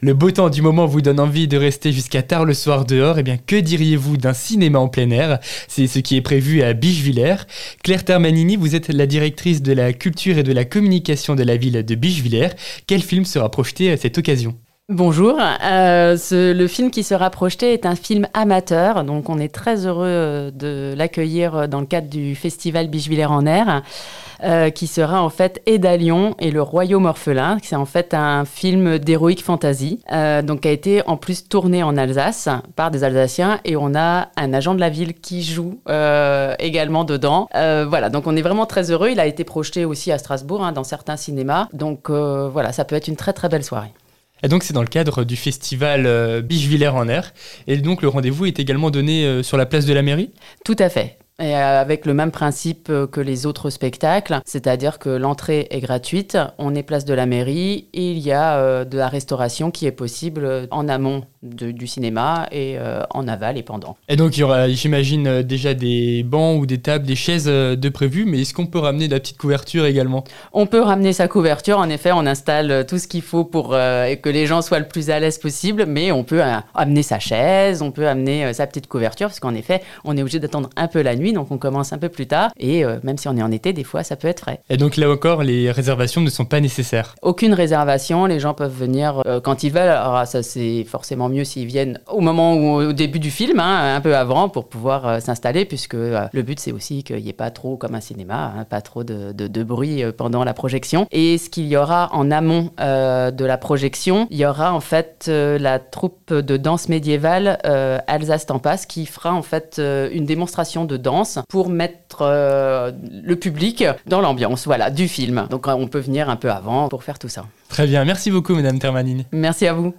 Le beau temps du moment vous donne envie de rester jusqu'à tard le soir dehors, et eh bien que diriez-vous d'un cinéma en plein air? C'est ce qui est prévu à Bichevillers. Claire Termanini, vous êtes la directrice de la culture et de la communication de la ville de Bichevillers. Quel film sera projeté à cette occasion? Bonjour, euh, le film qui sera projeté est un film amateur, donc on est très heureux euh, de l'accueillir dans le cadre du festival Bichevillers en air, euh, qui sera en fait Edalion et le Royaume orphelin. C'est en fait un film d'héroïque fantasy, donc qui a été en plus tourné en Alsace par des Alsaciens et on a un agent de la ville qui joue également dedans. voilà, donc on est vraiment très heureux. Il a été projeté aussi à Strasbourg hein, dans certains cinémas, donc voilà, ça peut être une très très belle soirée. Et donc c'est dans le cadre du festival euh, en air. Et donc le rendez-vous est également donné euh, sur la place de la mairie? Tout à fait. Et euh, avec le même principe que les autres spectacles, c'est-à-dire que l'entrée est gratuite, on est place de la mairie et il y a de la restauration qui est possible en amont du cinéma et euh, en aval et pendant. Et donc il y aura, j'imagine, euh, déjà des bancs ou des tables, des chaises euh, de prévu, mais est-ce qu'on peut ramener de la petite couverture également? On peut ramener sa couverture, en effet, on installe tout ce qu'il faut pour que les gens soient le plus à l'aise possible, mais on peut amener sa chaise, on peut amener sa petite couverture, parce qu'en effet, on est obligé d'attendre un peu la nuit, donc on commence un peu plus tard, et même si on est en été, des fois, ça peut être frais. Et donc là encore, les réservations ne sont pas nécessaires? Aucune réservation, les gens peuvent venir quand ils veulent, alors ça c'est forcément mieux s'ils viennent au moment où, au début du film, hein, un peu avant, pour pouvoir euh, s'installer, puisque euh, le but c'est aussi qu'il n'y ait pas trop comme un cinéma, hein, pas trop de, de, bruit euh, pendant la projection. Et ce qu'il y aura en amont de la projection, il y aura en fait la troupe de danse médiévale Alsace Tempas qui fera en fait une démonstration de danse pour mettre le public dans l'ambiance, voilà, du film. Donc on peut venir un peu avant pour faire tout ça. Très bien, merci beaucoup Madame Termanine. Merci à vous.